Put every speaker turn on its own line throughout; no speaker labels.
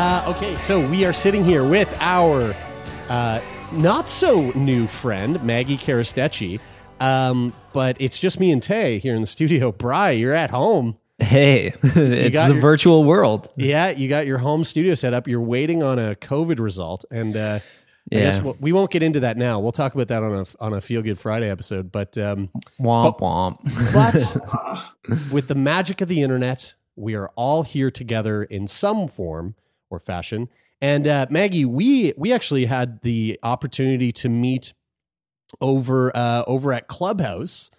Uh, okay, so we are sitting here with our uh, not so new friend, Maggie Keresteci. Um, but it's just me and Tay here in the studio. Bry, you're at home.
Hey, it's the
your-
virtual world.
Yeah, you got your home studio set up. You're waiting on a COVID result, and uh, I
Yeah.
guess we'll, we won't get into that now. We'll talk about that on a on a Feel Good Friday episode. But um,
Womp womp.
but with the magic of the internet, we are all here together in some form or fashion. And uh, Maggie, we we actually had the opportunity to meet over uh, over at Clubhouse,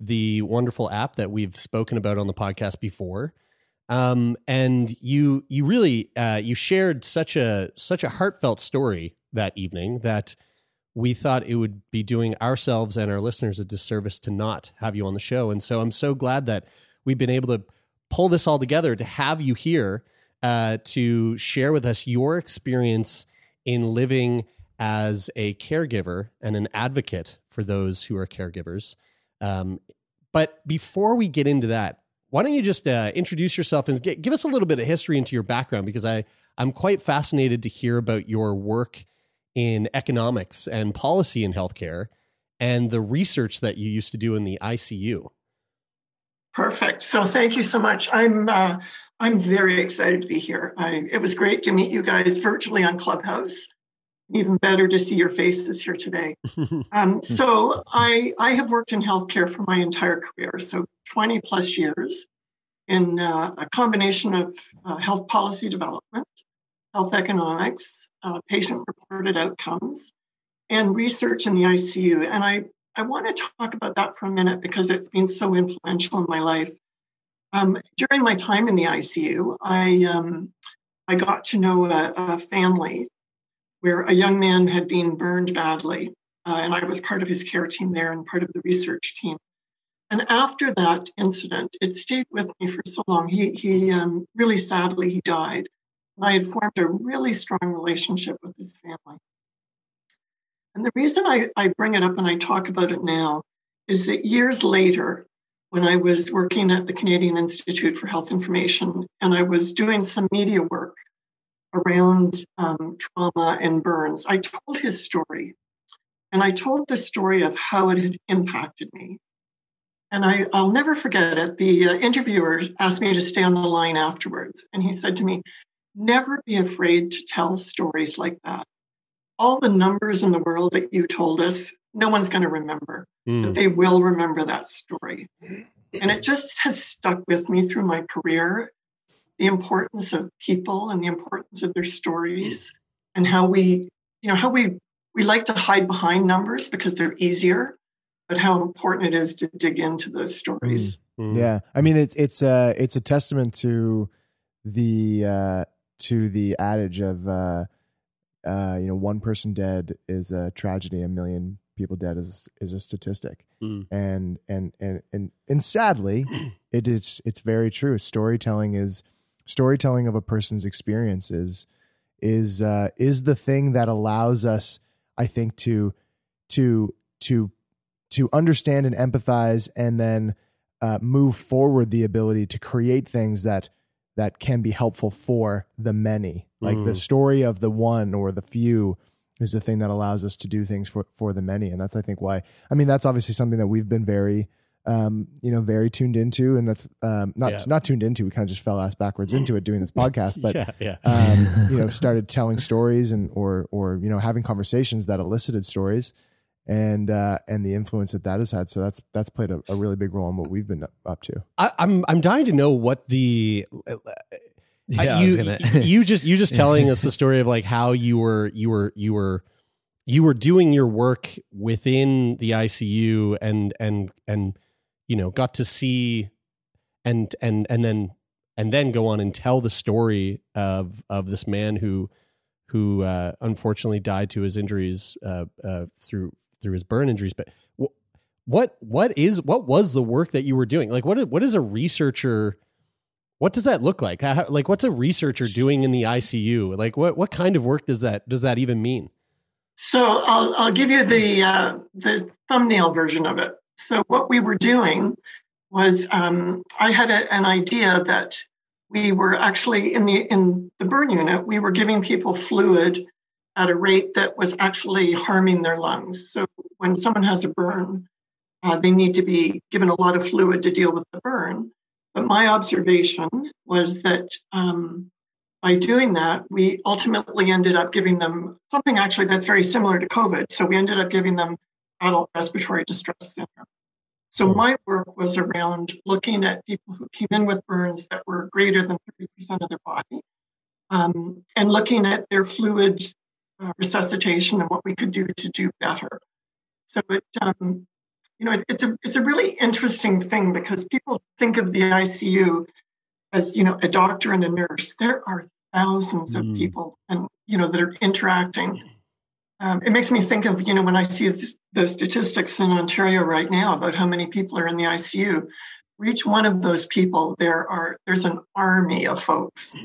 the wonderful app that we've spoken about on the podcast before. Um, and you you really uh, you shared such a such a heartfelt story that evening that we thought it would be doing ourselves and our listeners a disservice to not have you on the show. And so I'm so glad that we've been able to pull this all together to have you here uh, to share with us your experience in living as a caregiver and an advocate for those who are caregivers. Um, but before we get into that, why don't you just uh, introduce yourself and get, give us a little bit of history into your background because I I'm quite fascinated to hear about your work in economics and policy in healthcare and the research that you used to do in the ICU.
Perfect. So thank you so much. I'm uh, I'm very excited to be here. I, it was great to meet you guys virtually on Clubhouse. Even better to see your faces here today. Um, so I I have worked in healthcare for my entire career, so 20 plus years, in uh, a combination of uh, health policy development, health economics, uh, patient reported outcomes, and research in the ICU. And I I want to talk about that for a minute because it's been so influential in my life. Um, during my time in the ICU, I um, I got to know a, a family where a young man had been burned badly, uh, and I was part of his care team there and part of the research team. And after that incident, it stayed with me for so long. He he um, really sadly he died. And I had formed a really strong relationship with his family. And the reason I, I bring it up and I talk about it now is that years later, when I was working at the Canadian Institute for Health Information and I was doing some media work around um, trauma and burns, I told his story. And I told the story of how it had impacted me. And I, I'll never forget it. The uh, interviewer asked me to stay on the line afterwards. And he said to me, Never be afraid to tell stories like that all the numbers in the world that you told us, no one's going to remember, but they will remember that story. And it just has stuck with me through my career the importance of people and the importance of their stories and how we, you know, how we, we like to hide behind numbers because they're easier, but how important it is to dig into those stories.
Yeah, I mean it's it's uh it's a testament to the uh to the adage of uh uh you know one person dead is a tragedy, a million people dead is is a statistic,
Mm.
and and and and and sadly, it is it's very true. Storytelling is storytelling of a person's experiences is is uh, is the thing that allows us, I think, to to to to understand and empathize, and then uh, move forward the ability to create things that that can be helpful for the many. Like the
Mm.
story of the one or the few is the thing that allows us to do things for for the many, and that's I think why. I mean, that's obviously something that we've been very um, you know, very tuned into, and that's um, not
Yeah.
not tuned into. We kind of just fell ass backwards into it doing this podcast, but
yeah, yeah.
um, you know, started telling stories and or or you know having conversations that elicited stories, and uh, and the influence that that has had. So that's that's played a, a really big role in what we've been up to.
I, I'm I'm dying to know what the
Yeah,
I-
I
you
was gonna-
you just you just telling us the story of like how you were you were you were you were doing your work within the ICU and and and you know got to see and and and then and then go on and tell the story of of this man who who uh, unfortunately died to his injuries uh, uh, through through his burn injuries but what what is what was the work that you were doing? Like what what is a researcher what does that look like? How, like what's a researcher doing in the ICU like what what kind of work does that does that even mean?
So I'll, I'll give you the uh, the thumbnail version of it. So what we were doing was um, I had a, an idea that we were actually in the in the burn unit we were giving people fluid at a rate that was actually harming their lungs. So when someone has a burn, uh, they need to be given a lot of fluid to deal with the burn. But my observation was that um, by doing that, we ultimately ended up giving them something actually that's very similar to COVID. So we ended up giving them adult respiratory distress syndrome. So my work was around looking at people who came in with burns that were greater than 30% of their body um, and looking at their fluid uh, resuscitation and what we could do to do better. So it, um, you know, it, it's a it's a really interesting thing because people think of the ICU as you know a doctor and a nurse. There are thousands of
Mm.
people, and you know that are interacting. Um, it makes me think of you know when I see the statistics in Ontario right now about how many people are in the ICU. For each one of those people, there are there's an army of folks,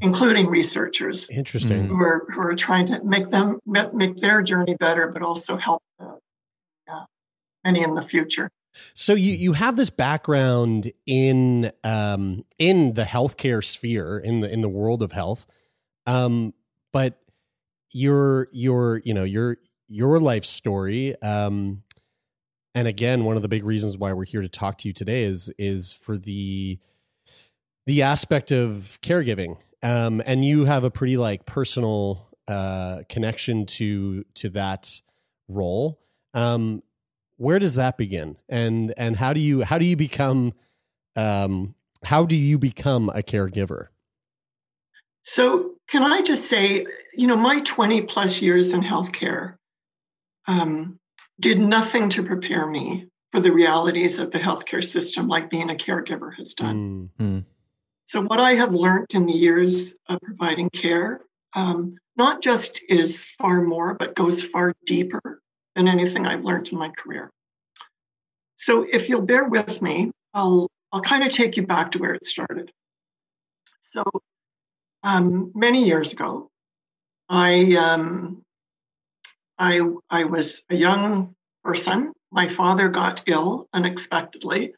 including researchers,
interesting.
Who are who are trying to make them make make their journey better, but also help uh, yeah, many in the future.
So you you have this background in um in the healthcare sphere in the in the world of health, um, but your your you know your your life story um and again one of the big reasons why we're here to talk to you today is is for the the aspect of caregiving. Um and you have a pretty like personal uh connection to to that role. Um where does that begin? And and how do you how do you become um how do you become a caregiver?
So, can I just say, you know, my 20 plus years in healthcare um, did nothing to prepare me for the realities of the healthcare system like being a caregiver has done.
Mm,
So, what I have learned in the years of providing care um, not just is far more, but goes far deeper than anything I've learned in my career. So, if you'll bear with me, I'll I'll kind of take you back to where it started. So, um, many years ago, I um, I I was a young person. My father got ill unexpectedly.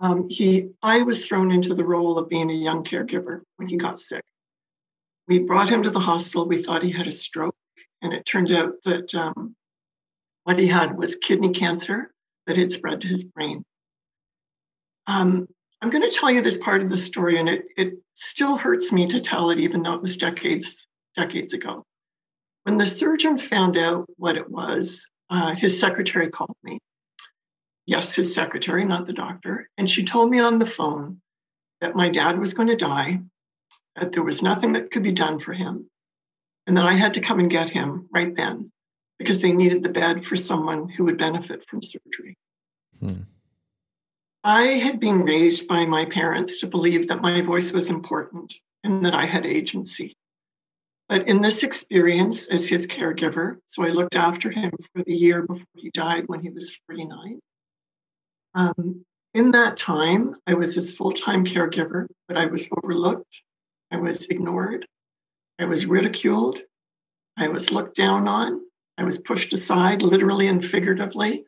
Um, he I was thrown into the role of being a young caregiver when he got sick. We brought him to the hospital. We thought he had a stroke, and it turned out that um, what he had was kidney cancer that had spread to his brain. Um, I'm going to tell you this part of the story, and it, it still hurts me to tell it, even though it was decades decades ago. When the surgeon found out what it was, uh, his secretary called me. Yes, his secretary, not the doctor. And she told me on the phone that my dad was going to die, that there was nothing that could be done for him, and that I had to come and get him right then because they needed the bed for someone who would benefit from surgery. I had been raised by my parents to believe that my voice was important and that I had agency. But in this experience as his caregiver, so I looked after him for the year before he died when he was 49. Um, in that time, I was his full time caregiver, but I was overlooked. I was ignored. I was ridiculed. I was looked down on. I was pushed aside, literally and figuratively.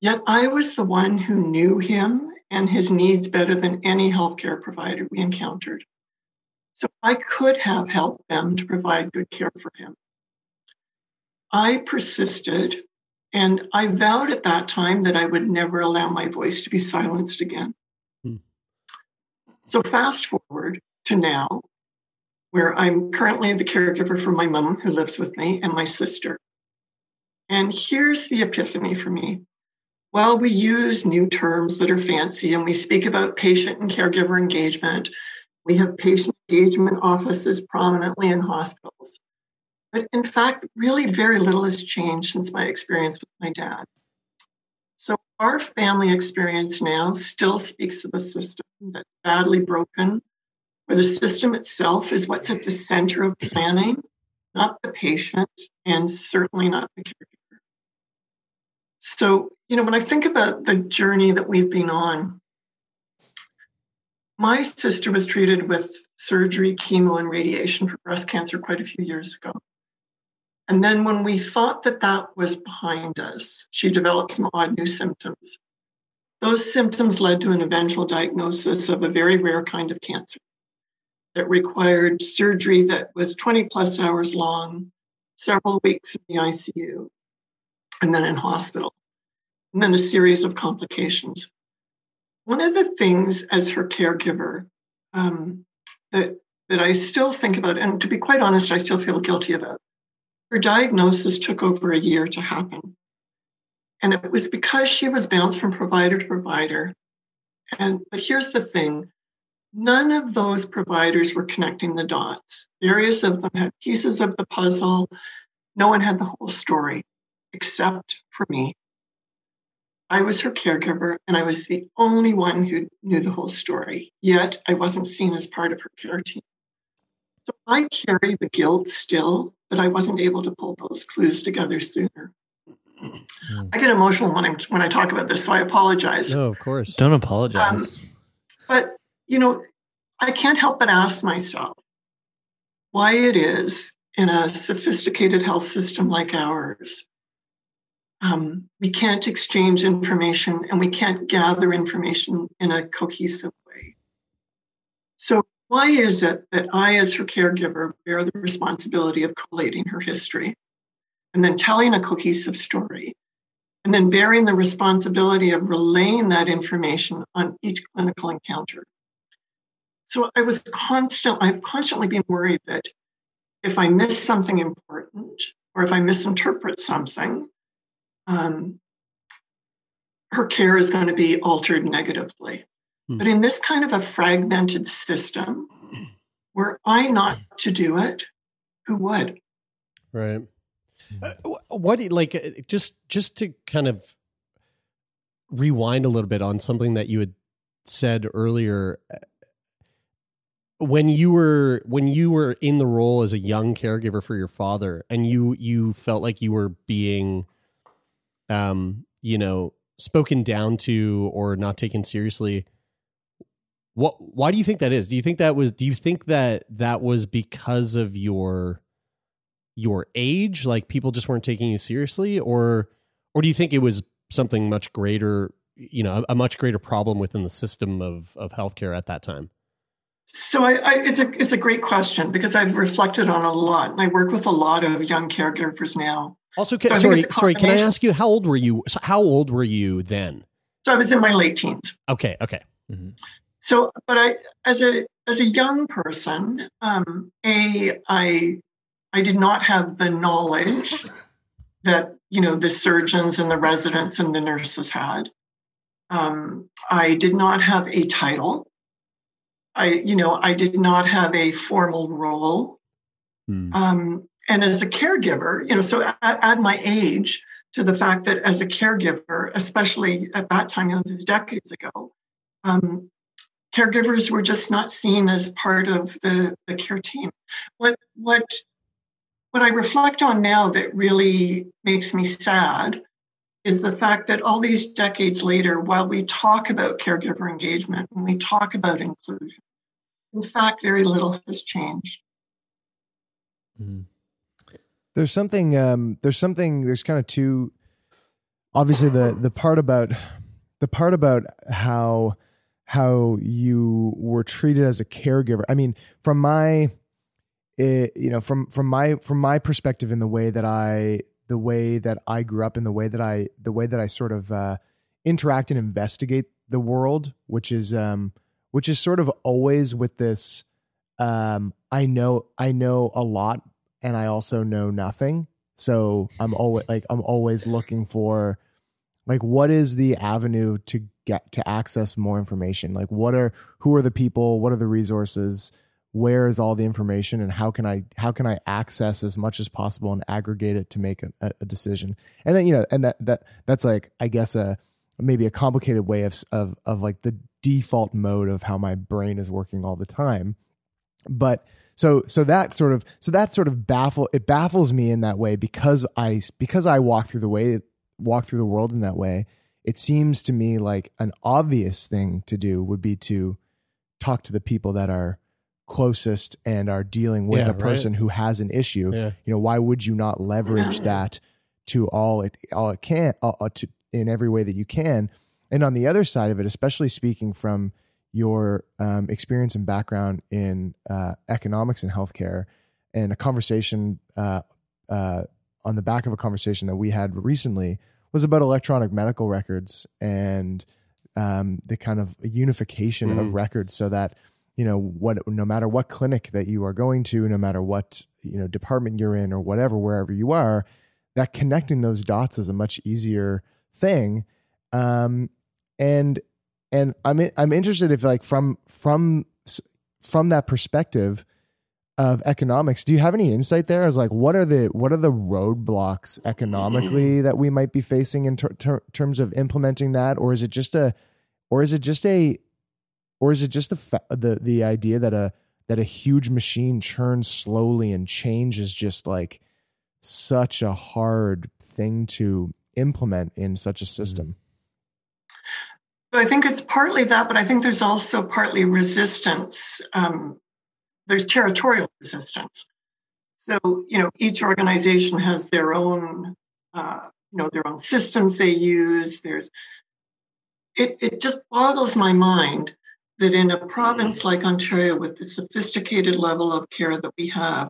Yet I was the one who knew him and his needs better than any healthcare provider we encountered. So I could have helped them to provide good care for him. I persisted And I vowed at that time that I would never allow my voice to be silenced again.
Hmm.
So, fast forward to now, where I'm currently the caregiver for my mom who lives with me and my sister. And here's the epiphany for me. While we use new terms that are fancy and we speak about patient and caregiver engagement, we have patient engagement offices prominently in hospitals. But in fact, really very little has changed since my experience with my dad. So our family experience now still speaks of a system that's badly broken, where the system itself is what's at the center of planning, not the patient, and certainly not the caregiver. So, you know, when I think about the journey that we've been on, my sister was treated with surgery, chemo, and radiation for breast cancer quite a few years ago. And then when we thought that that was behind us, she developed some odd new symptoms. Those symptoms led to an eventual diagnosis of a very rare kind of cancer that required surgery that was 20 plus hours long, several weeks in the ICU, and then in hospital, and then a series of complications. One of the things as her caregiver um, that, that I still think about, and to be quite honest, I still feel guilty about, her diagnosis took over a year to happen. And it was because she was bounced from provider to provider. And but here's the thing none of those providers were connecting the dots. Various of them had pieces of the puzzle. No one had the whole story except for me. I was her caregiver, and I was the only one who knew the whole story. Yet I wasn't seen as part of her care team. So I carry the guilt still that I wasn't able to pull those clues together sooner. I get emotional when I when I talk about this, so I apologize.
No, of course.
Don't apologize.
Um, but you know, I can't help but ask myself why it is in a sophisticated health system like ours, um, we can't exchange information and we can't gather information in a cohesive way. So why is it that I, as her caregiver, bear the responsibility of collating her history and then telling a cohesive story and then bearing the responsibility of relaying that information on each clinical encounter? So I was constant, I've constantly been worried that if I miss something important or if I misinterpret something, um, her care is going to be altered negatively. Hmm. But in this kind of a fragmented system, were I not to do it, who would?
Right. Uh, what like uh, just just to kind of rewind a little bit on something that you had said earlier uh, when you were when you were in the role as a young caregiver for your father and you you felt like you were being um you know spoken down to or not taken seriously what? Why do you think that is? Do you think that was? Do you think that that was because of your your age? Like people just weren't taking you seriously, or or do you think it was something much greater? You know, a, a much greater problem within the system of of healthcare at that time.
So I, I, it's a it's a great question because I've reflected on a lot, and I work with a lot of young caregivers now.
Also, can, so sorry, sorry. Can I ask you how old were you? How old were you then?
So I was in my late teens.
Okay, okay. Mm-hmm.
So, but I, as a as a young person, um, a I I did not have the knowledge that you know the surgeons and the residents and the nurses had. Um, I did not have a title. I you know I did not have a formal role. Hmm. Um, and as a caregiver, you know, so at my age, to the fact that as a caregiver, especially at that time, you know, decades ago, um, caregivers were just not seen as part of the, the care team. What what what I reflect on now that really makes me sad is the fact that all these decades later, while we talk about caregiver engagement and we talk about inclusion, in fact, very little has changed.
Mm-hmm. There's something. Um, there's something. There's kind of two. Obviously, the the part about the part about how how you were treated as a caregiver. I mean, from my it, eh, you know from from my from my perspective in the way that I the way that I grew up and the way that I the way that I sort of uh, interact and investigate the world, which is um, which is sort of always with this. Um, I know I know a lot, and I also know nothing. So I'm always like I'm always looking for like what is the avenue to get to access more information? Like what are who are the people? What are the resources? Where is all the information? And how can i how can i access as much as possible and aggregate it to make a, a decision? And then you know and that that that's like i guess a maybe a complicated way of of of like the default mode of how my brain is working all the time. But so so that sort of so that sort of baffle it baffles me in that way because i because i walk through the way walk through the world in that way it seems to me like an obvious thing to do would be to talk to the people that are closest and are dealing with
Yeah,
a person
right.
who has an issue
Yeah.
you know why would you not leverage that to all it all it can uh, uh, to in every way that you can and on the other side of it especially speaking from your um, experience and background in uh, economics and healthcare and a conversation uh, uh, on the back of a conversation that we had recently was about electronic medical records and um, the kind of unification
Mhm.
of records so that you know what no matter what clinic that you are going to no matter what you know department you're in or whatever wherever you are that connecting those dots is a much easier thing um and and i'm i'm interested if like from from from that perspective of economics do you have any insight there as like what are the what are the roadblocks economically mm. that we might be facing in ter- ter- terms of implementing that? Or is it just a or is it just a or is it just the fa- the the idea that a that a huge machine churns slowly and change is just like such a hard thing to implement in such a mm. system
So I think it's partly that, but I think there's also partly resistance. Um, there's territorial resistance. So you know, each organization has their own, uh, you know, their own systems they use. There's, it it just boggles my mind that in a province like Ontario, with the sophisticated level of care that we have,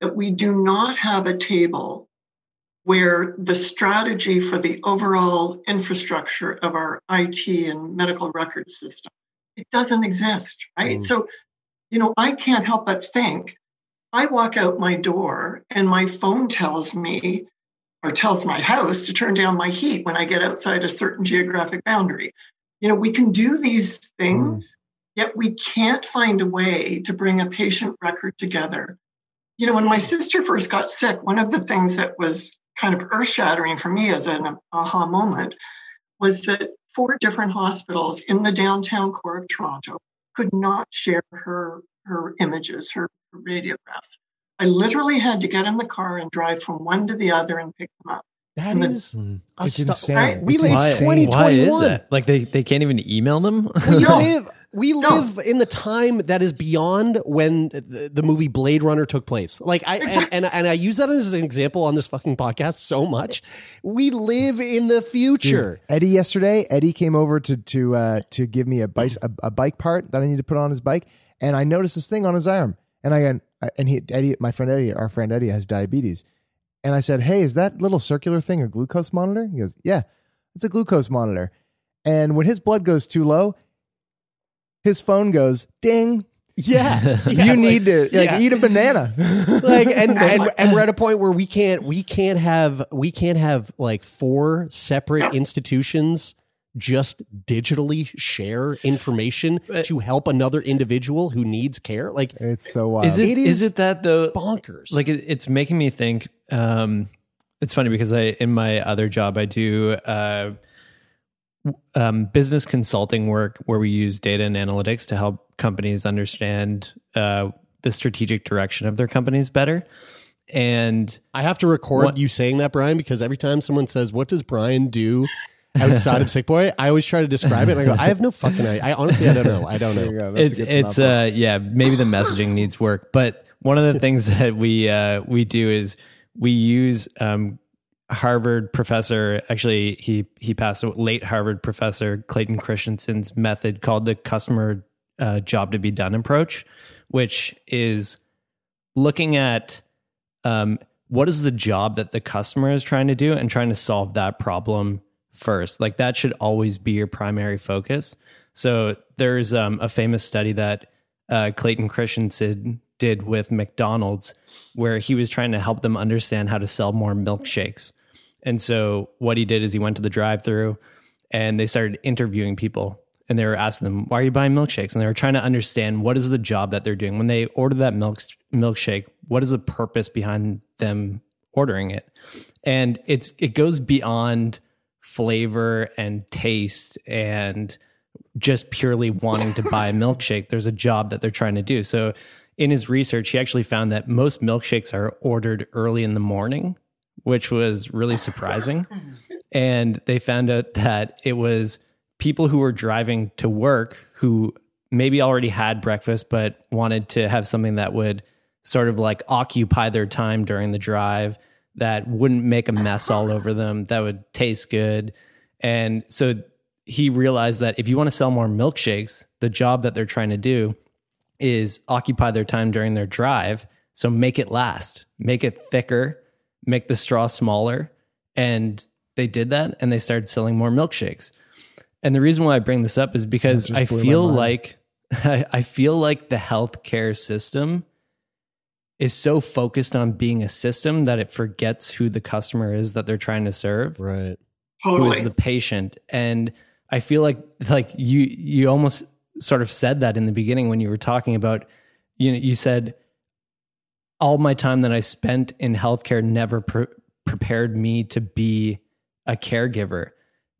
that we do not have a table where the strategy for the overall infrastructure of our IT and medical record system it doesn't exist, right?
Mm.
So, you know, I can't help but think I walk out my door and my phone tells me or tells my house to turn down my heat when I get outside a certain geographic boundary. You know, we can do these things, yet we can't find a way to bring a patient record together. You know, when my sister first got sick, one of the things that was kind of earth shattering for me as an aha moment was that four different hospitals in the downtown core of Toronto could not share her her images, her, her radiographs. I literally had to get in the car and drive from one to the other and pick them up.
That
And the-
is
it's
stu-
insane
right?
We
It's
live
Why,
insane.
why is
2021.
that? Like they, they can't even email them?
We
No.
live we
No.
live in the time that is beyond when the, the movie Blade Runner took place. Like I and, and and I use that as an example on this fucking podcast so much. We live in the future.
Eddie yesterday, Eddie came over to to uh, to give me a bike a, a bike part that I need to put on his bike, and I noticed this thing on his arm, and I and he Eddie, my friend Eddie, our friend Eddie has diabetes, and I said, "Hey, is that little circular thing a glucose monitor?" He goes, "Yeah, it's a glucose monitor," and when his blood goes too low, his phone goes ding.
Yeah, Yeah,
you
like-
need to like
yeah.
eat a banana.
like and, oh and and we're at a point where we can't we can't have we can't have like four separate institutions just digitally share information to help another individual who needs care like
it's so wild.
Is it,
It
is
is
it that though?
bonkers
Like it, it's making me think. Um, it's funny because I in my other job I do uh, um, business consulting work where we use data and analytics to help companies understand uh, the strategic direction of their companies better. And
I have to record
What-
you saying that, Brian, because every time someone says, "What does Brian do outside of Sick Boy?" I always try to describe it, and I go, "I have no fucking idea. I honestly, I don't know. I don't know."
go. That's
it's
a good
it's uh yeah maybe the messaging needs work but one of the things that we uh we do is we use um harvard professor actually he he passed away late harvard professor clayton christensen's method called the customer uh, job to be done approach which is looking at um what is the job that the customer is trying to do and trying to solve that problem first. Like that should always be your primary focus. So there's um, a famous study that uh, Clayton Christensen did with McDonald's where he was trying to help them understand how to sell more milkshakes. And so what he did is he went to the drive-through and they started interviewing people and they were asking them, "Why are you buying milkshakes?" And they were trying to understand what is the job that they're doing when they order that milk milkshake. What is the purpose behind them ordering it? And it's it goes beyond flavor and taste and just purely wanting to buy a milkshake. There's a job that they're trying to do. So in his research, he actually found that most milkshakes are ordered early in the morning, which was really surprising. and they found out that it was people who were driving to work who maybe already had breakfast but wanted to have something that would sort of like occupy their time during the drive that wouldn't make a mess all over them that would taste good. And so he realized that if you want to sell more milkshakes the job that they're trying to do is occupy their time during their drive. So make it last make it thicker make the straw smaller. And they did that and they started selling more milkshakes. And the reason why I bring this up is because I feel like I, I feel like the healthcare system is so focused on being a system that it forgets who the customer is that they're trying to serve.
Right.
Totally.
Who is the patient. And I feel like like you you almost sort of said that in the beginning when you were talking about you know you said all my time that I spent in healthcare never pre- prepared me to be a caregiver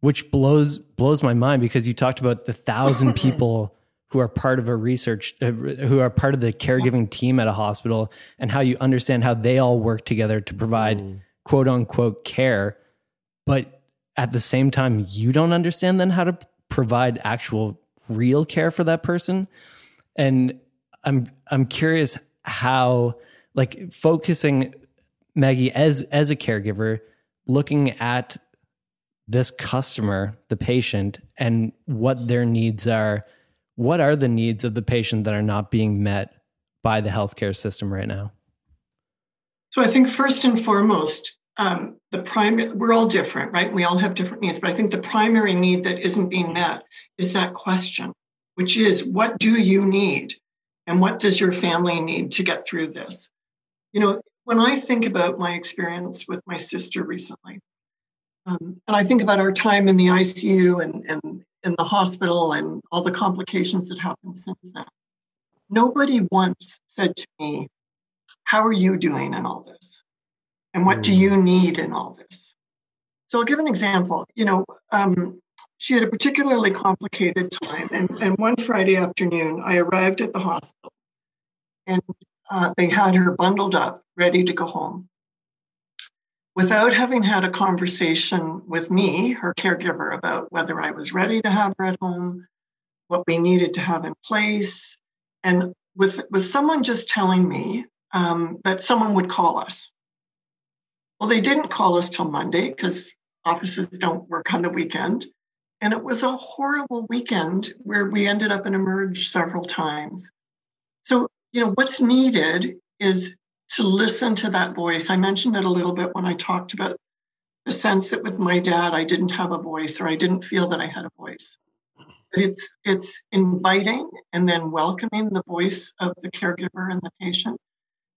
which blows blows my mind because you talked about the thousand people who are part of a research uh, who are part of the caregiving team at a hospital and how you understand how they all work together to provide mm. quote unquote care but at the same time you don't understand then how to provide actual real care for that person and i'm i'm curious how like focusing maggie as as a caregiver looking at this customer, the patient, and what their needs are. What are the needs of the patient that are not being met by the healthcare system right now?
So I think first and foremost, um, the primary we're all different, right? We all have different needs, but I think the primary need that isn't being met is that question, which is what do you need? And what does your family need to get through this? You know, when I think about my experience with my sister recently, um, and I think about our time in the ICU and, and in the hospital and all the complications that happened since then. Nobody once said to me, How are you doing in all this? And what do mm. you need in all this? So I'll give an example. You know, um, she had a particularly complicated time. And, and one Friday afternoon, I arrived at the hospital and uh, they had her bundled up, ready to go home without having had a conversation with me, her caregiver, about whether I was ready to have her at home, what we needed to have in place, and with with someone just telling me um, that someone would call us. Well, they didn't call us till Monday because offices don't work on the weekend. And it was a horrible weekend where we ended up in emerge several times. So, you know, what's needed is to listen to that voice. I mentioned it a little bit when I talked about the sense that with my dad, I didn't have a voice or I didn't feel that I had a voice. But it's it's inviting and then welcoming the voice of the caregiver and the patient.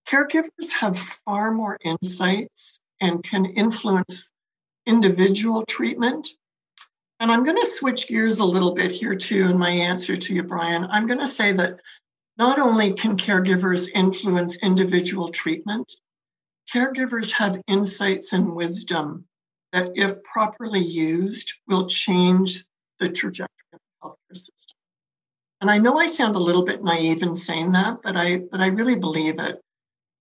Caregivers have far more insights and can influence individual treatment. And I'm going to switch gears a little bit here too in my answer to you, Brian. I'm going to say that not only can caregivers influence individual treatment, caregivers have insights and wisdom that, if properly used, will change the trajectory of the healthcare system. And I know I sound a little bit naive in saying that, but I but I really believe it.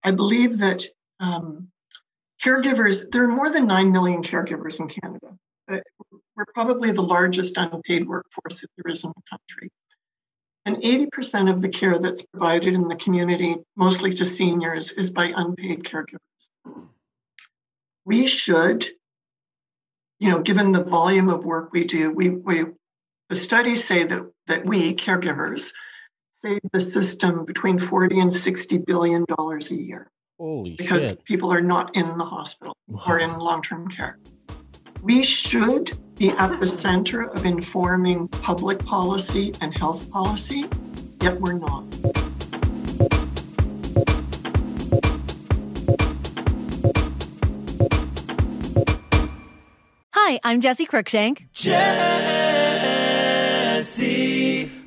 I believe that um, caregivers. There are more than nine million caregivers in Canada. Uh, we're probably the largest unpaid workforce that there is in the country. And 80% of the care that's provided in the community, mostly to seniors, is by unpaid caregivers. We should, you know, given the volume of work we do, we, we the studies say that, that we, caregivers, save the system between 40 and 60 billion dollars a year.
Holy
because
shit.
people are not in the hospital or in long term care. We should be at the center of informing public policy and health policy, yet we're not.
Hi, I'm Jessi Cruickshank.
Jessi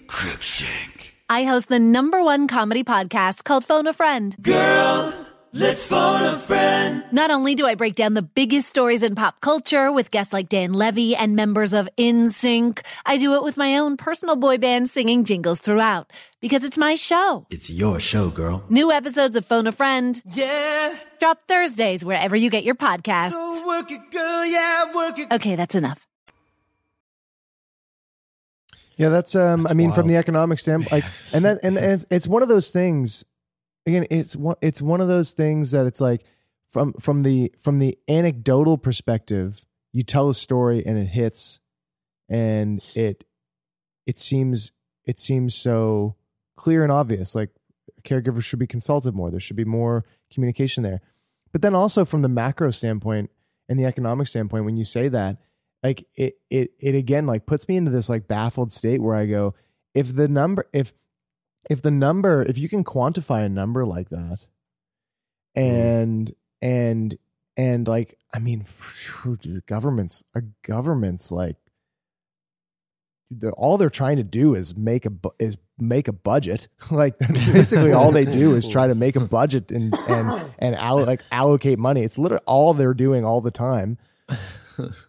Cruickshank.
I host the number one comedy podcast called Phone a Friend.
Girl, let's phone a friend.
Not only do I break down the biggest stories in pop culture with guests like Dan Levy and members of NSYNC, I do it with my own personal boy band singing jingles throughout because it's my show.
It's your show, girl.
New episodes of Phone a Friend
Yeah.
drop Thursdays wherever you get your podcasts.
So work it, girl. Yeah, work it.
Okay, that's enough.
Yeah, that's um
That's
I mean from the economic standpoint like and that and, and it's, it's one of those things again it's one it's one of those things that it's like from from the from the anecdotal perspective you tell a story and it hits and it it seems it seems so clear and obvious like caregivers should be consulted more. There should be more communication there. But then also from the macro standpoint and the economic standpoint when you say that like it it it again like puts me into this like baffled state where I go, if the number if if the number if you can quantify a number like that, mm-hmm. and and and like I mean, dude, governments are governments like they're, all they're trying to do is make a is make a budget. like basically all they do is try to make a budget and and and allo- like allocate money. It's literally all they're doing all the time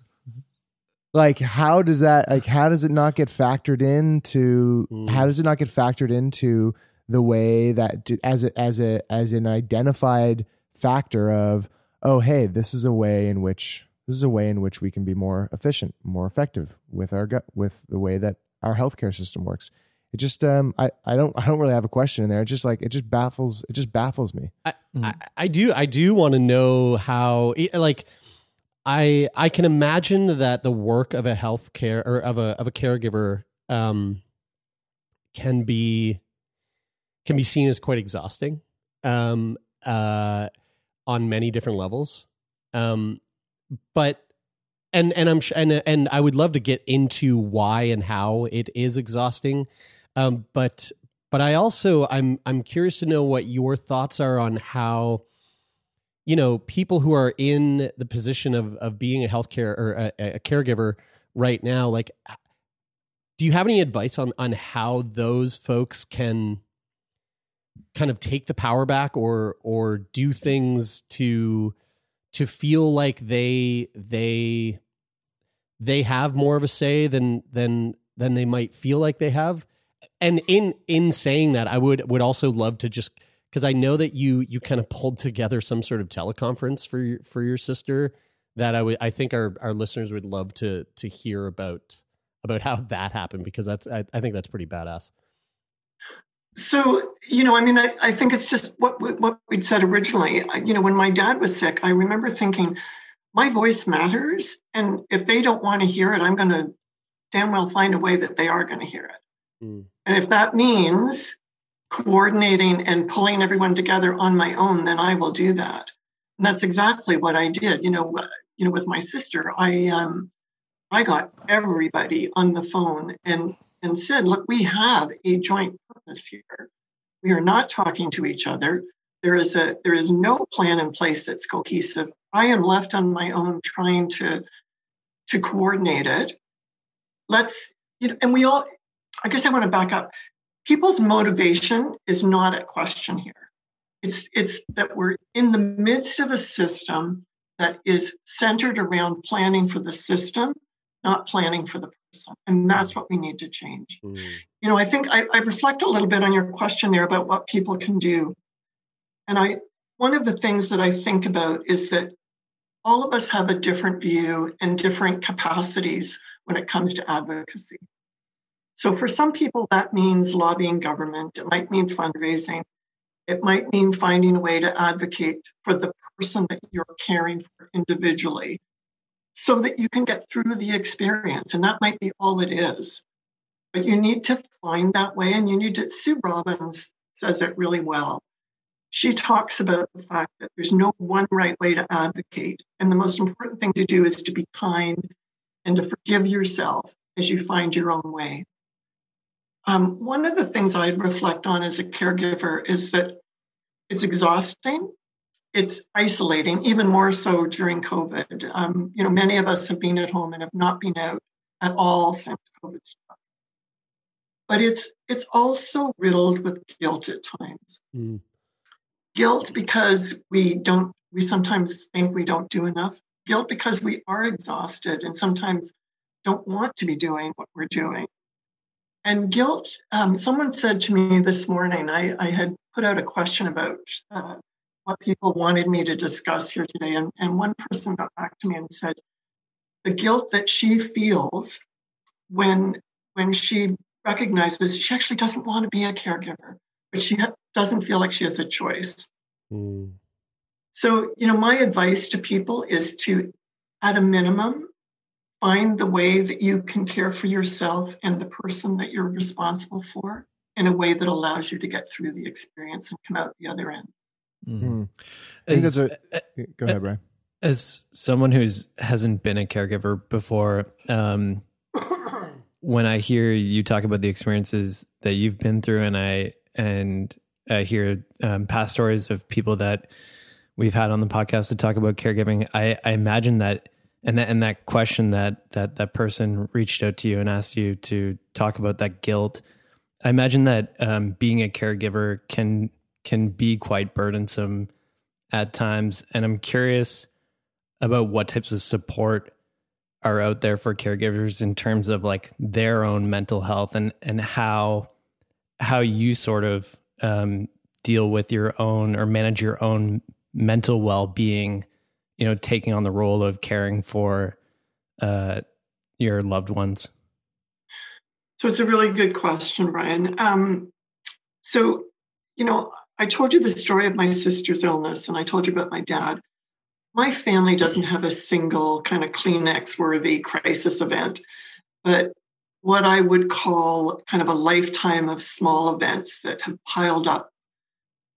like how does that like how does it not get factored into how does it not get factored into the way that as a as a as an identified factor of oh hey this is a way in which this is a way in which we can be more efficient more effective with our gut with the way that our healthcare system works? It just um i i don't i don't really have a question in there. It just like it just baffles it just baffles me.
I, I, I do I do want to know how it- like I I can imagine that the work of a healthcare or of a of a caregiver um can be can be seen as quite exhausting um uh on many different levels. Um but and and I'm and and I would love to get into why and how it is exhausting um but but I also I'm I'm curious to know what your thoughts are on how you know people who are in the position of of being a healthcare or a, a caregiver right now like uh, do you have any advice on on how those folks can kind of take the power back or or do things to to feel like they they they have more of a say than than than they might feel like they have? And in in saying that i would would also love to just because i know that you you kind of pulled together some sort of teleconference for your for your sister that i would i think our our listeners would love to to hear about about how that happened because that's i, I think that's pretty badass
So, you know, I mean, I, I think it's just what we- what we'd said originally. I- You know, when my dad was sick, I remember thinking, my voice matters, and if they don't want to hear it, I'm going to damn well find a way that they are going to hear it.
Mm.
And if that means coordinating and pulling everyone together on my own, then I will do that. And that's exactly what I did. You know, you know, with my sister, I um, I got everybody on the phone and and said, look, we have a joint purpose here. We are not talking to each other. There is a there is no plan in place that's cohesive. I am left on my own trying to to coordinate it. Let's you know, and we all I guess I want to back up. People's motivation is not at question here. It's it's that we're in the midst of a system that is centered around planning for the system, not planning for the person. And that's what we need to change. Hmm. You know, I think I, I reflect a little bit on your question there about what people can do. And I one of the things that I think about is that all of us have a different view and different capacities when it comes to advocacy. So for some people, that means lobbying government. It might mean fundraising. It might mean finding a way to advocate for the person that you're caring for individually so that you can get through the experience. And that might be all it is. But you need to find that way and you need to, Sue Robins says it really well. she talks about the fact that there's no one right way to advocate. And the most important thing to do is to be kind and to forgive yourself as you find your own way. Um, one of the things I'd reflect on as a caregiver is that it's exhausting, it's isolating, even more so during COVID. Um, you know, many of us have been at home and have not been out at all since COVID struck. But it's it's also riddled with guilt at times. Mm guilt because we don't we sometimes think we don't do enough guilt because we are exhausted and sometimes don't want to be doing what we're doing and guilt um, someone said to me this morning I, I had put out a question about uh, what people wanted me to discuss here today and, and one person got back to me and said the guilt that she feels when when she recognizes she actually doesn't want to be a caregiver but she ha- doesn't feel like she has a choice. Mm. So, you know, my advice to people is to, at a minimum, find the way that you can care for yourself and the person that you're responsible for in a way that allows you to get through the experience and come out the other end.
Mm. As, a, go ahead, Brian.
As someone who's hasn't been a caregiver before, um, when I hear you talk about the experiences that you've been through, and I and I hear um, past stories of people that we've had on the podcast to talk about caregiving. I, I imagine that and that and that question that that that person reached out to you and asked you to talk about that guilt. I imagine that um, being a caregiver can can be quite burdensome at times, and I'm curious about what types of support are out there for caregivers in terms of like their own mental health and and how how you sort of um, deal with your own or manage your own mental well-being you know taking on the role of caring for uh, your loved ones?
So it's a really good question brian um, so you know i told you the story of my sister's illness and i told you about my dad. My family doesn't have a single kind of kleenex worthy crisis event but what I would call kind of a lifetime of small events that have piled up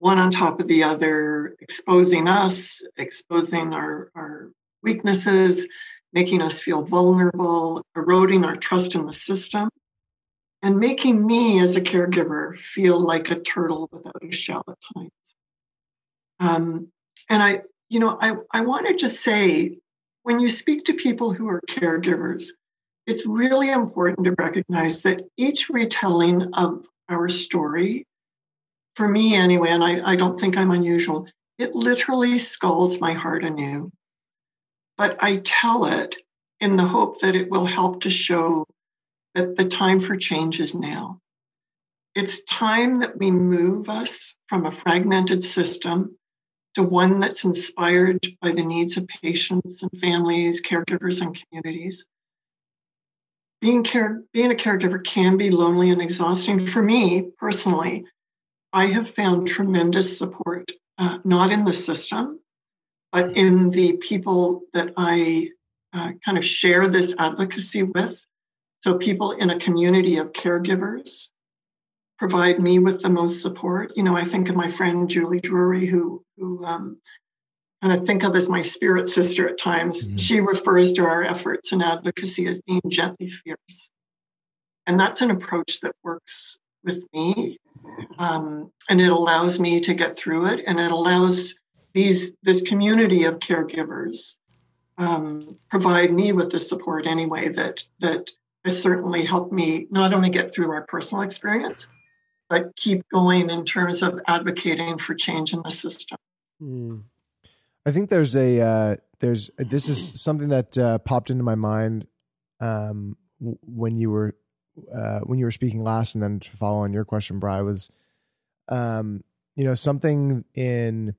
one on top of the other, exposing us, exposing our, our weaknesses, making us feel vulnerable, eroding our trust in the system, and making me as a caregiver feel like a turtle without a shell at times. Um, and I, you know, I, I want to just say when you speak to people who are caregivers, it's really important to recognize that each retelling of our story, for me anyway, and I, I don't think I'm unusual, it literally scalds my heart anew. But I tell it in the hope that it will help to show that the time for change is now. It's time that we move us from a fragmented system to one that's inspired by the needs of patients and families, caregivers, and communities being care being a caregiver can be lonely and exhausting for me personally i have found tremendous support uh, not in the system but in the people that i uh, kind of share this advocacy with so people in a community of caregivers provide me with the most support you know i think of my friend julie drury who who um, and I think of as my spirit sister at times. Mm-hmm. She refers to our efforts and advocacy as being gently fierce. And that's an approach that works with me. Um, and it allows me to get through it. And it allows these this community of caregivers um, provide me with the support anyway that that has certainly helped me not only get through our personal experience, but keep going in terms of advocating for change in the system. Mm.
I think there's a uh, there's this is something that uh, popped into my mind um, when you were uh, when you were speaking last, and then to follow on your question, Bry was um, you know something in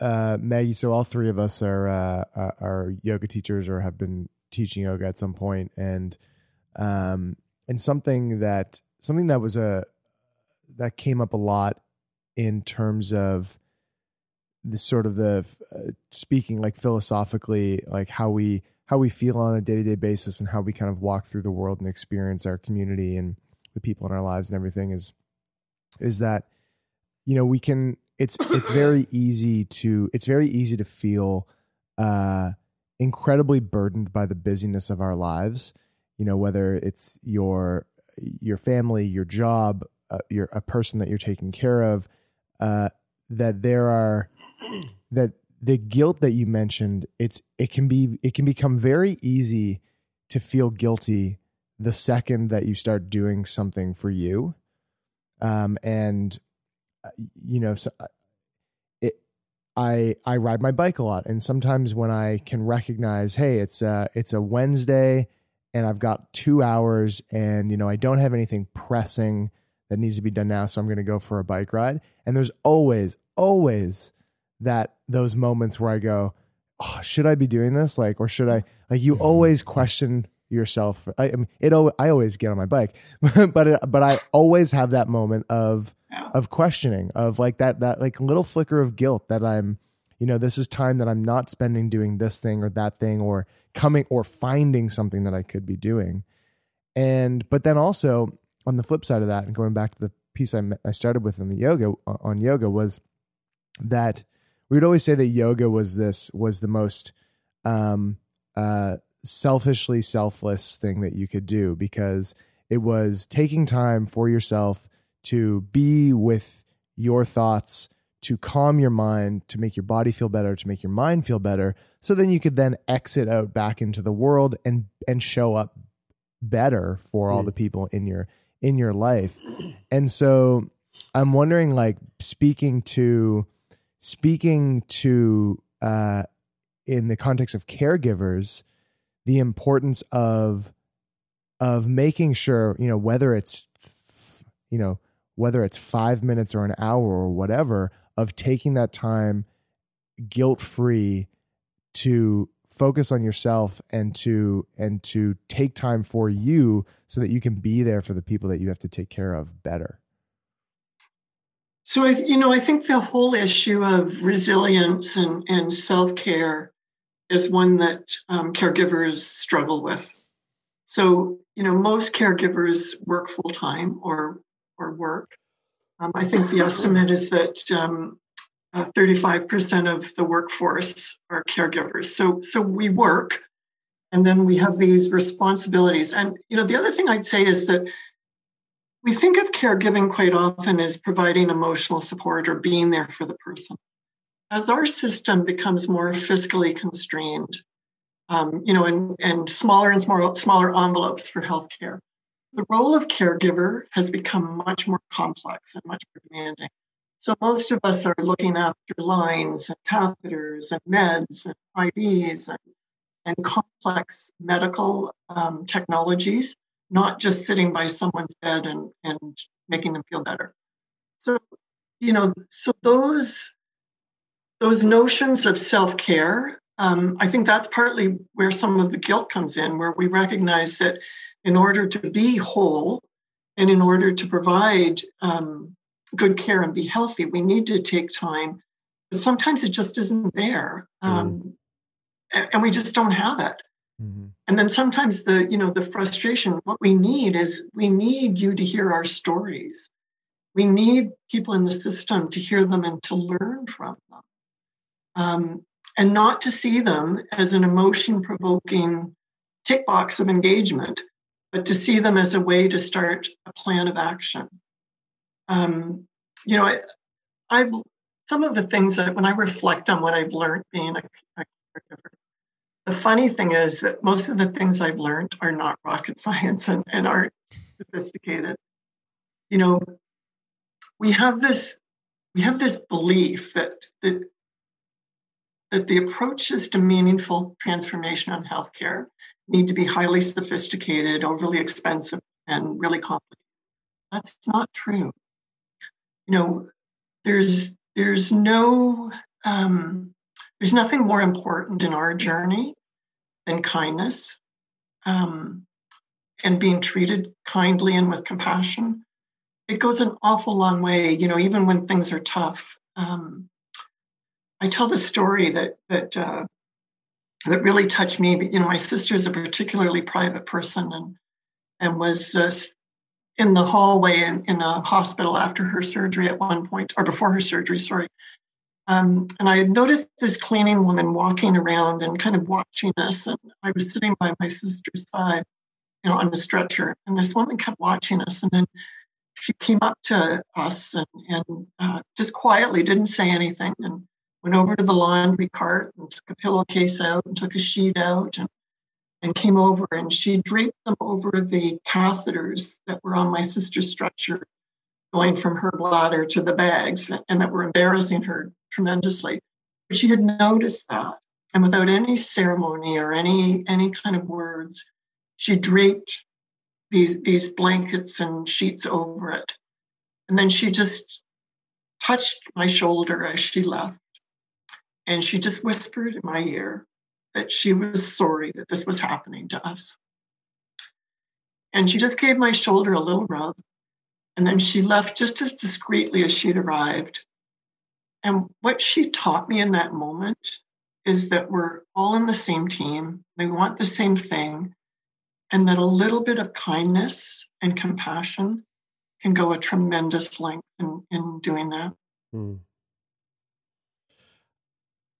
uh, Maggie. So all three of us are uh, are yoga teachers or have been teaching yoga at some point, and um, and something that something that was a that came up a lot in terms of the sort of the uh, speaking like philosophically like how we how we feel on a day-to-day basis and how we kind of walk through the world and experience our community and the people in our lives and everything is is that you know we can it's it's very easy to it's very easy to feel uh, incredibly burdened by the busyness of our lives. You know, whether it's your your family, your job, uh, you're a person that you're taking care of. Uh, that there are that the guilt that you mentioned it's it can be it can become very easy to feel guilty the second that you start doing something for you. Um and uh, you know so uh, it i i ride my bike a lot. And sometimes when i can recognize hey it's a it's a wednesday and i've got 2 hours and you know i don't have anything pressing that needs to be done now so i'm going to go for a bike ride. And there's always always that those moments where I go, oh, should I be doing this? Like, or should I? Like, you always question yourself. I, I mean, it. I always get on my bike, but it, but I always have that moment of of questioning, of like that that like little flicker of guilt that I'm, you know, this is time that I'm not spending doing this thing or that thing or coming or finding something that I could be doing, and but then also on the flip side of that, and going back to the piece I I started with in the yoga on yoga was that we would always say that yoga was this was the most um, uh, selfishly selfless thing that you could do because it was taking time for yourself to be with your thoughts to calm your mind to make your body feel better to make your mind feel better so then you could then exit out back into the world and and show up better for all mm. the people in your in your life and so i'm wondering like speaking to speaking to uh, in the context of caregivers the importance of of making sure you know whether it's you know whether it's five minutes or an hour or whatever of taking that time guilt free to focus on yourself and to and to take time for you so that you can be there for the people that you have to take care of better
so I, you know, I think the whole issue of resilience and, and self care is one that um, caregivers struggle with. So you know, most caregivers work full time or or work. Um, I think the estimate is that um, uh, 35% of the workforce are caregivers. So so we work, and then we have these responsibilities. And you know, the other thing I'd say is that we think of caregiving quite often as providing emotional support or being there for the person. As our system becomes more fiscally constrained, um, you know, and, and smaller and smaller, smaller envelopes for healthcare, the role of caregiver has become much more complex and much more demanding. So most of us are looking after lines and catheters and meds and IVs and, and complex medical um, technologies not just sitting by someone's bed and, and making them feel better. So, you know, so those those notions of self-care, um, I think that's partly where some of the guilt comes in, where we recognize that in order to be whole and in order to provide um, good care and be healthy, we need to take time. But sometimes it just isn't there. Um, mm. and we just don't have it. Mm-hmm. And then sometimes the, you know, the frustration, what we need is we need you to hear our stories. We need people in the system to hear them and to learn from them. Um, and not to see them as an emotion provoking tick box of engagement, but to see them as a way to start a plan of action. Um, you know, I, I've some of the things that when I reflect on what I've learned being a, a caregiver, the funny thing is that most of the things I've learned are not rocket science and, and aren't sophisticated. You know, we have this we have this belief that that that the approaches to meaningful transformation on healthcare need to be highly sophisticated, overly expensive, and really complicated. That's not true. You know, there's there's no um, there's nothing more important in our journey than kindness um, and being treated kindly and with compassion. It goes an awful long way, you know, even when things are tough. Um, I tell the story that that uh, that really touched me. You know, my sister is a particularly private person and and was uh, in the hallway in, in a hospital after her surgery at one point, or before her surgery, sorry. Um, and I noticed this cleaning woman walking around and kind of watching us. And I was sitting by my sister's side, you know, on a stretcher. And this woman kept watching us. And then she came up to us and, and uh, just quietly didn't say anything and went over to the laundry cart and took a pillowcase out and took a sheet out and, and came over and she draped them over the catheters that were on my sister's stretcher going from her bladder to the bags and that were embarrassing her tremendously. But she had noticed that. And without any ceremony or any any kind of words, she draped these these blankets and sheets over it. And then she just touched my shoulder as she left. And she just whispered in my ear that she was sorry that this was happening to us. And she just gave my shoulder a little rub. And then she left just as discreetly as she'd arrived. And what she taught me in that moment is that we're all in the same team. We want the same thing. And that a little bit of kindness and compassion can go a tremendous length in, in doing that. Hmm.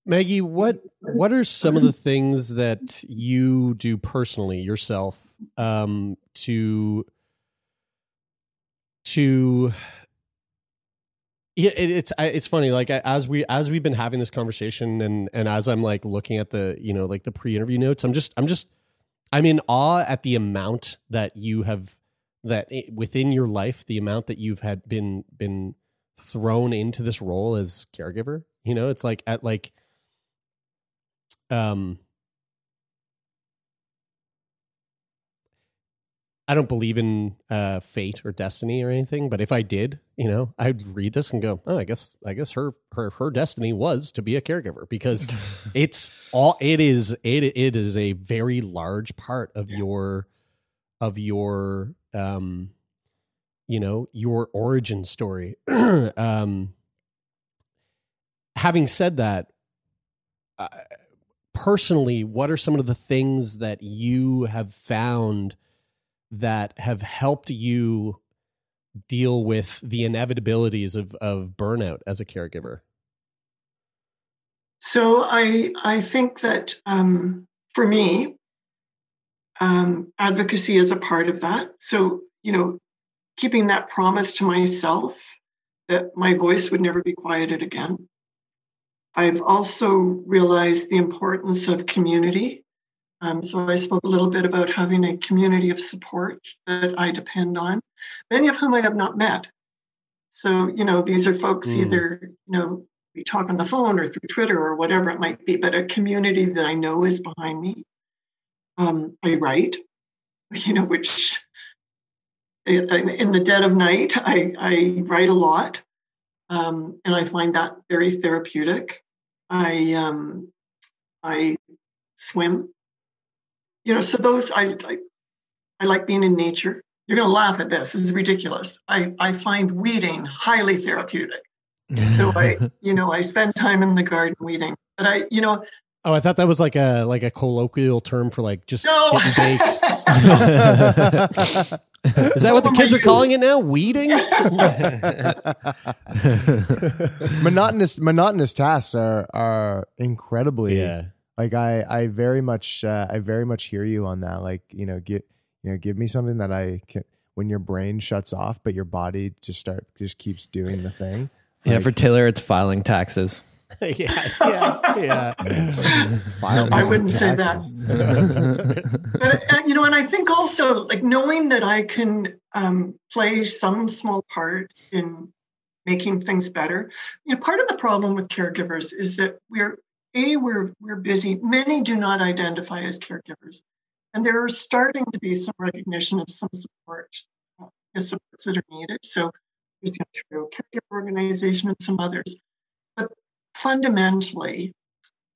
Maggie, what what are some of the things that you do personally yourself um, to to yeah, it, it's it's funny. Like as we as we've been having this conversation, and and as I'm like looking at the you know like the pre-interview notes, I'm just I'm just I'm in awe at the amount that you have that within your life, the amount that you've had been been thrown into this role as caregiver. You know, it's like at like um I don't believe in uh, fate or destiny or anything, but if I did, you know, I'd read this and go, "Oh, I guess, I guess her her her destiny was to be a caregiver because it's all it is. It it is a very large part of your of your um, you know, your origin story. um, having said that, uh, personally, what are some of the things that you have found that have helped you deal with the inevitabilities of, of burnout as a caregiver?
So I I think that um, for me, um, advocacy is a part of that. So you know, keeping that promise to myself that my voice would never be quieted again. I've also realized the importance of community. Um, so I spoke a little bit about having a community of support that I depend on, many of whom I have not met. So, you know, these are folks mm. either, you know, we talk on the phone or through Twitter or whatever it might be, but a community that I know is behind me. Um, I write, you know, which in the dead of night, I, I write a lot. Um, and I find that very therapeutic. I um, I swim. You know, so those I, I I like being in nature. You're going to laugh at this. This is ridiculous. I I find weeding highly therapeutic. So I you know I spend time in the garden weeding. But I you know
Oh, I thought that was like a like a colloquial term for like just
no.
getting baked. Is that what the kids are calling it now? Weeding?
monotonous monotonous tasks are are incredibly yeah. Like I I very much uh, I very much hear you on that. Like, you know, get you know, give me something that I can when your brain shuts off but your body just start just keeps doing the thing.
Yeah, for Taylor it's filing taxes.
yeah, yeah, yeah.
I wouldn't say that. but uh, you know, and I think also like knowing that I can um, play some small part in making things better. You know, part of the problem with caregivers is that we're a we're we're busy. Many do not identify as caregivers, and there are starting to be some recognition of some support, uh, supports that are needed. So there's the Ontario Caregiver Organization and some others But fundamentally,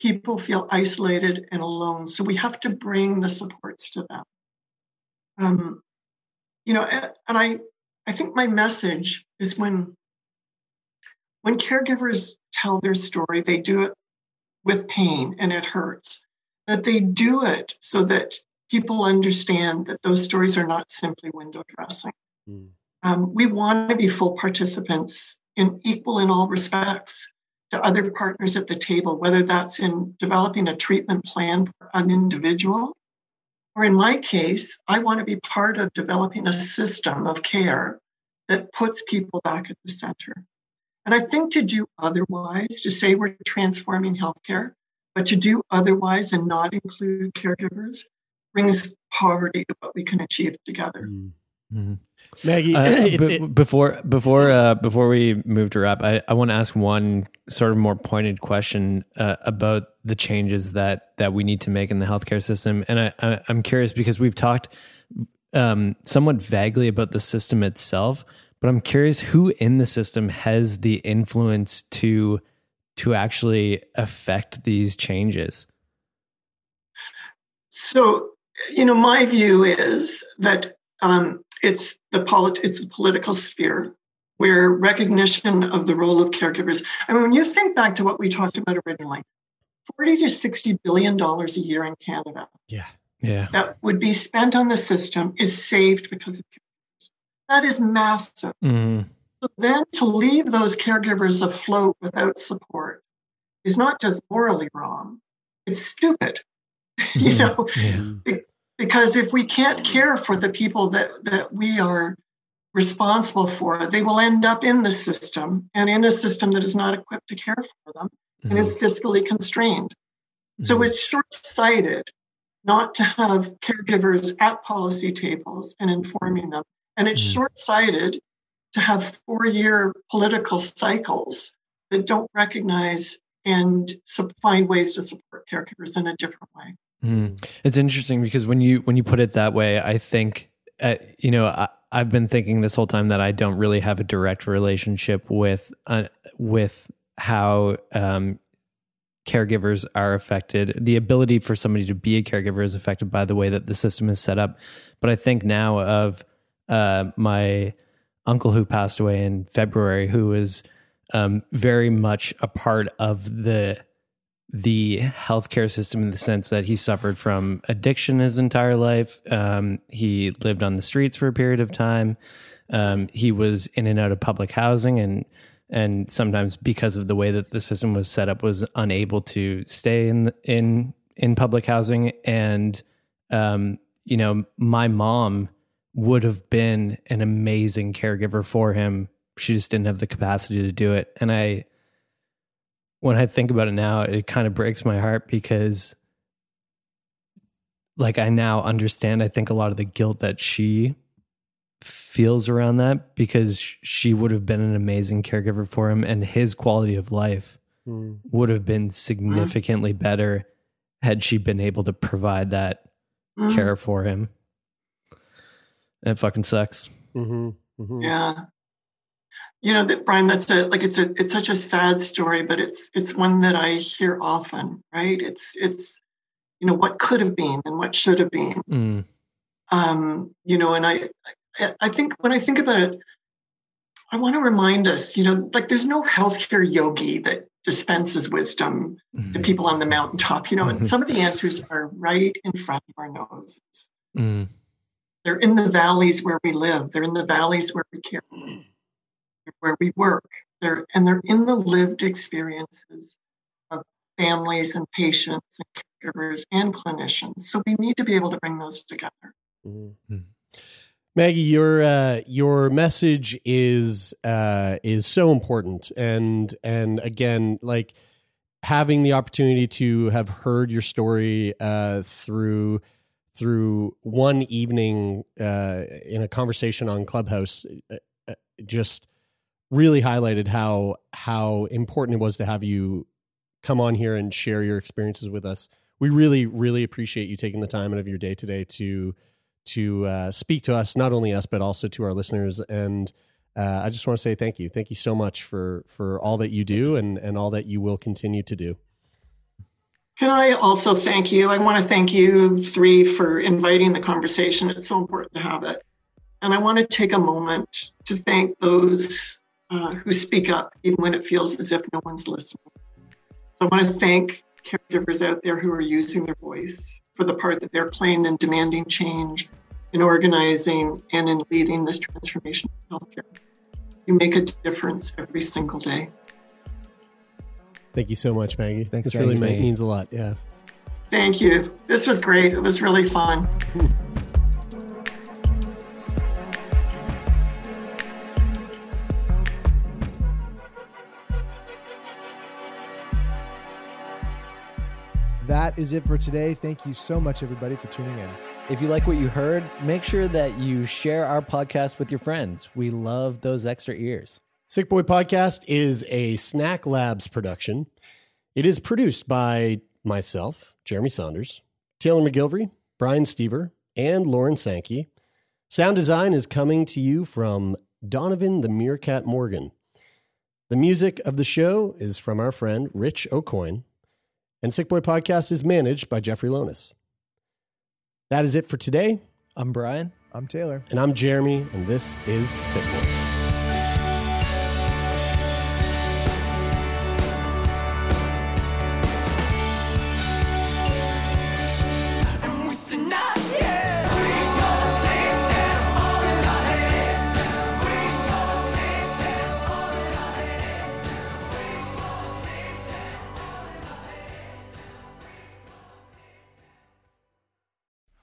people feel isolated and alone. So we have to bring the supports to them. Um, you know, and I, I think my message is when, when caregivers tell their story, they do it with pain and it hurts. But they do it so that people understand that those stories are not simply window dressing. Mm. Um, we want to be full participants in equal in all respects to other partners at the table, whether that's in developing a treatment plan for an individual, or in my case, I want to be part of developing a system of care that puts people back at the center. And I think to do otherwise, to say we're transforming healthcare, but to do otherwise and not include caregivers brings poverty to what we can achieve together. Mm.
Mm-hmm. Maggie,
uh, it, b- it, before before uh, before we move to wrap, I, I want to ask one sort of more pointed question uh, about the changes that that we need to make in the healthcare system, and I, I am curious because we've talked um, somewhat vaguely about the system itself, but I'm curious who in the system has the influence to to actually affect these changes.
So, you know, my view is that um, it's the polit- it's the political sphere where recognition of the role of caregivers. I mean, when you think back to what we talked about originally, 40 to 60 billion dollars a year in Canada.
Yeah.
Yeah.
That would be spent on the system is saved because of. That is massive.
Mm-hmm.
So then to leave those caregivers afloat without support is not just morally wrong, it's stupid. you know, yeah because if we can't care for the people that, that we are responsible for, they will end up in the system and in a system that is not equipped to care for them mm-hmm. and is fiscally constrained. Mm-hmm. So it's short sighted not to have caregivers at policy tables and informing them. And it's mm-hmm. short sighted to have four year political cycles that don't recognize and find ways to support caregivers in a different way.
Mm. It's interesting because when you when you put it that way, I think uh, you know I, have been thinking this whole time that I don't really have a direct relationship with uh, with how um, caregivers are affected. The ability for somebody to be a caregiver is affected by the way that the system is set up. But I think now of uh, my uncle who passed away in February, who was um, very much a part of the the healthcare system in the sense that he suffered from addiction his entire life. Um, he lived on the streets for a period of time. Um, he was in and out of public housing and and sometimes because of the way that the system was set up was unable to stay in in in public housing and um, you know my mom would have been an amazing caregiver for him she just didn't have the capacity to do it and i when I think about it now, it kind of breaks my heart because like I now understand I think a lot of the guilt that she feels around that because she would have been an amazing caregiver for him and his quality of life mm. would have been significantly mm. better had she been able to provide that mm. care for him. It fucking sucks.
Mm-hmm. Mm-hmm.
Yeah you know that brian that's a like it's a it's such a sad story but it's it's one that i hear often right it's it's you know what could have been and what should have been
mm.
um you know and I, I i think when i think about it i want to remind us you know like there's no healthcare yogi that dispenses wisdom mm-hmm. to people on the mountaintop you know and some of the answers are right in front of our noses
mm.
They're in the valleys where we live they're in the valleys where we care where we work. They're, and they're in the lived experiences of families and patients and caregivers and clinicians. So we need to be able to bring those together.
Mm-hmm. Maggie, your uh, your message is uh, is so important, and and again, like having the opportunity to have heard your story uh, through through one evening uh, in a conversation on Clubhouse, uh, uh, just really highlighted how how important it was to have you come on here and share your experiences with us. We really really appreciate you taking the time out of your day today to to uh, speak to us, not only us but also to our listeners. And uh, I just want to say thank you, thank you so much for for all that you do and and all that you will continue to do.
Can I also thank you? I want to thank you three for inviting the conversation. It's so important to have it. And I want to take a moment to thank those uh, who speak up even when it feels as if no one's listening. So I want to thank caregivers out there who are using their voice for the part that they're playing in demanding change, in organizing and in leading this transformation of healthcare. You make a difference every single day.
Thank you so much, Maggie.
Thanks,
This really
Maggie.
means a lot. Yeah.
Thank you. This was great. It was really fun.
That is it for today. Thank you so much, everybody, for tuning in.
If you like what you heard, make sure that you share our podcast with your friends. We love those extra ears.
Sick Boy Podcast is a Snack Labs production. It is produced by myself, Jeremy Saunders, Taylor MacGillivary, Brian Stever, and Lauren Sankey. Sound design is coming to you from Donovan the Meerkat Morgan. The music of the show is from our friend Rich Aucoin, and Sick Boy Podcast is managed by Jeffrey Lonis. That is it for today,
I'm Brian.
I'm Taylor.
and I'm Jeremy, and this is Sick Boy.